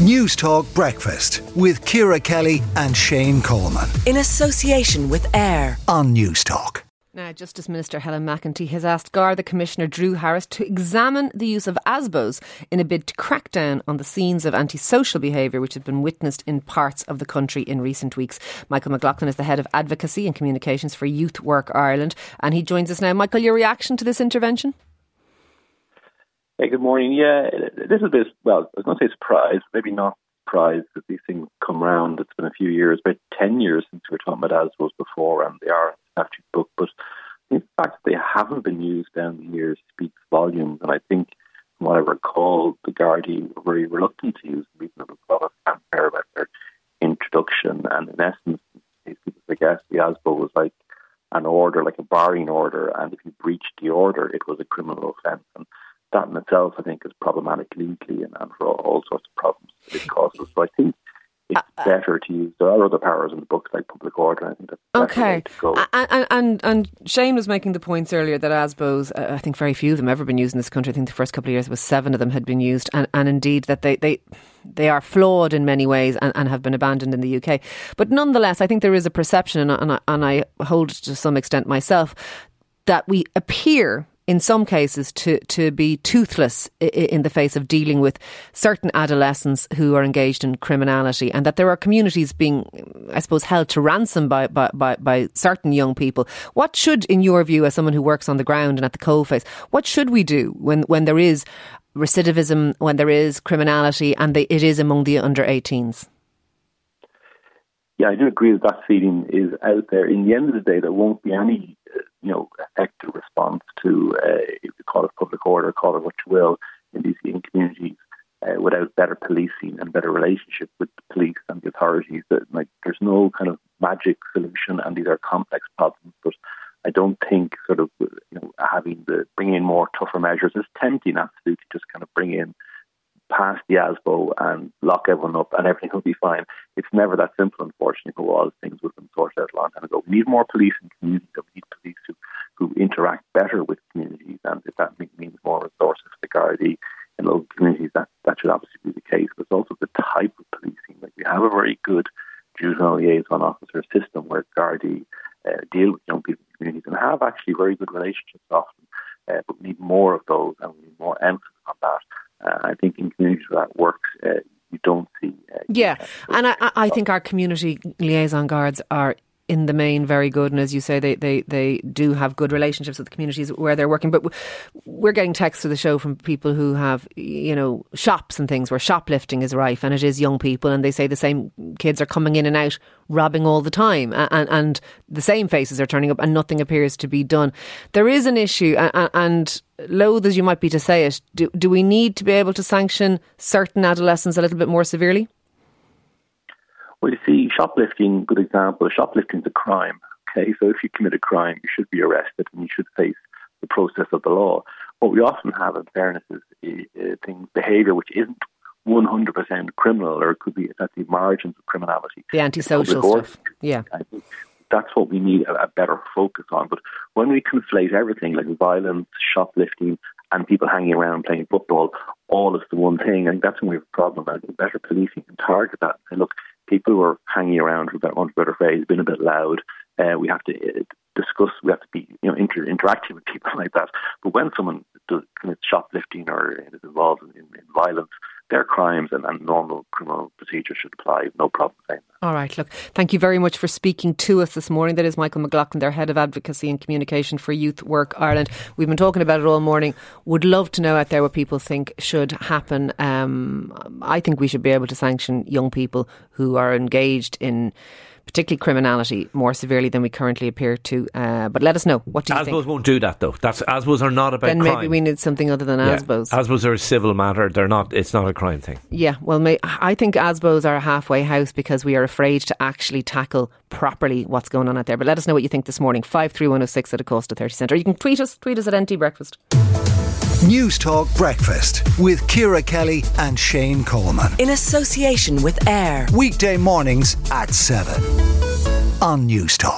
Newstalk Breakfast with Ciara Kelly and Shane Coleman. In association with AIR on Newstalk. Now, Justice Minister Helen McEntee has asked Garda Commissioner Drew Harris to examine the use of ASBOs in a bid to crack down on the scenes of antisocial behaviour which have been witnessed in parts of the country in recent weeks. Michael McLaughlin is the head of advocacy and communications for Youth Work Ireland, and he joins us now. Michael, your reaction to this intervention? Hey, good morning. Yeah, a bit, well, I was going to say surprise, maybe not surprise that these things come round. It's been a few years, about 10 years since we were talking about ASBOs before, and they are statute book. But the fact that they haven't been used down the years speaks volumes. And I think, from what I recall, the Gardaí were very reluctant to use lot of fanfare about their introduction. And in essence, these people, I guess the ASBO was like an order, like a barring order, and if you breached the order, it was a criminal offence. And that in itself, I think, is problematic legally and, and for all, all, sorts of problems it causes. So I think it's uh, uh, better to use. There are other powers in the book, like public order. I think that's okay. And, and and Shane was making the points earlier that ASBOs, uh, I think very few of them ever been used in this country. I think the first couple of years was seven of them had been used, and, and indeed that they, they they are flawed in many ways and, and have been abandoned in the UK. But nonetheless, I think there is a perception, and, and, I, and I hold to some extent myself, that we appear in some cases to, to be toothless in the face of dealing with certain adolescents who are engaged in criminality and that there are communities being, I suppose, held to ransom by, by, by, by certain young people. What should, in your view, as someone who works on the ground and at the coalface, what should we do when, when there is recidivism, when there is criminality and it is among the under 18s? Yeah, I do agree that that feeling is out there. In the end of the day, there won't be any uh, you know, effective response to, uh, call it public order, call it what you will, in these in communities uh, without better policing and better relationship with the police and the authorities. That like, there's no kind of magic solution, and these are complex problems. But I don't think sort of you know having the bringing in more tougher measures is tempting. Absolutely, just kind of bring in pass the ASBO and lock everyone up and everything will be fine. It's never that simple, unfortunately. It was, things would have been sorted out a long time ago. We need more police in communities. We need who, interact better with communities, and if that means more resources for the Gardaí in local communities, that, that should obviously be the case. But it's also the type of policing. Like we have a very good juvenile liaison officer system where Gardaí uh, deal with young people in communities and have actually very good relationships often. Uh, but we need more of those and we need more emphasis on that. Uh, I think in communities where that works, uh, you don't see. Uh, yeah, and I, I think our community liaison guards are in the main very good. And as you say, they, they, they do have good relationships with the communities where they're working. But we're getting texts to the show from people who have, you know, shops and things where shoplifting is rife and it is young people. And they say the same kids are coming in and out robbing all the time. And, and the same faces are turning up and nothing appears to be done. There is an issue. And, and loath as you might be to say it, do, do we need to be able to sanction certain adolescents a little bit more severely? Well, you see, shoplifting, good example. Shoplifting is a crime. Okay, so if you commit a crime, you should be arrested and you should face the process of the law. What we often have, in fairness, is uh, things behaviour which isn't 100% criminal, or it could be at the margins of criminality. The antisocial stuff. Yeah. That's what we need a, a better focus on. But when we conflate everything like violence, shoplifting, and people hanging around playing football all as the one thing, I think that's when we have a problem. I think better policing can target that and say, look, people who are hanging around, for want of a better phrase, been a bit loud. Uh, we have to uh, discuss. We have to be, you know, inter- interacting with people like that. But when someone does, commits shoplifting or is involved in, in, in violence, their crimes and, and, normal criminal procedure should apply. No problem saying. All right. Look, thank you very much for speaking to us this morning. That is Michael McLaughlin, their head of advocacy and communication for Youth Work Ireland. We've been talking about it all morning. Would love to know out there what people think should happen. Um, I think we should be able to sanction young people who are engaged in particularly criminality, more severely than we currently appear to. Uh, but let us know. What do you ASBOs think? won't do that though. That's ASBOs are not about then crime. maybe we need something other than yeah. ASBOs. ASBOs are a civil matter. They're not. It's not a crime thing. Yeah. Well, may, I think ASBOs are a halfway house because we are afraid to actually tackle properly what's going on out there. But let us know what you think this morning. Five three one zero oh six at a cost of thirty cent. Or you can tweet us. Tweet us at NT Breakfast. Newstalk Breakfast with Ciara Kelly and Shane Coleman. In association with AIR. Weekday mornings at 7 on Newstalk.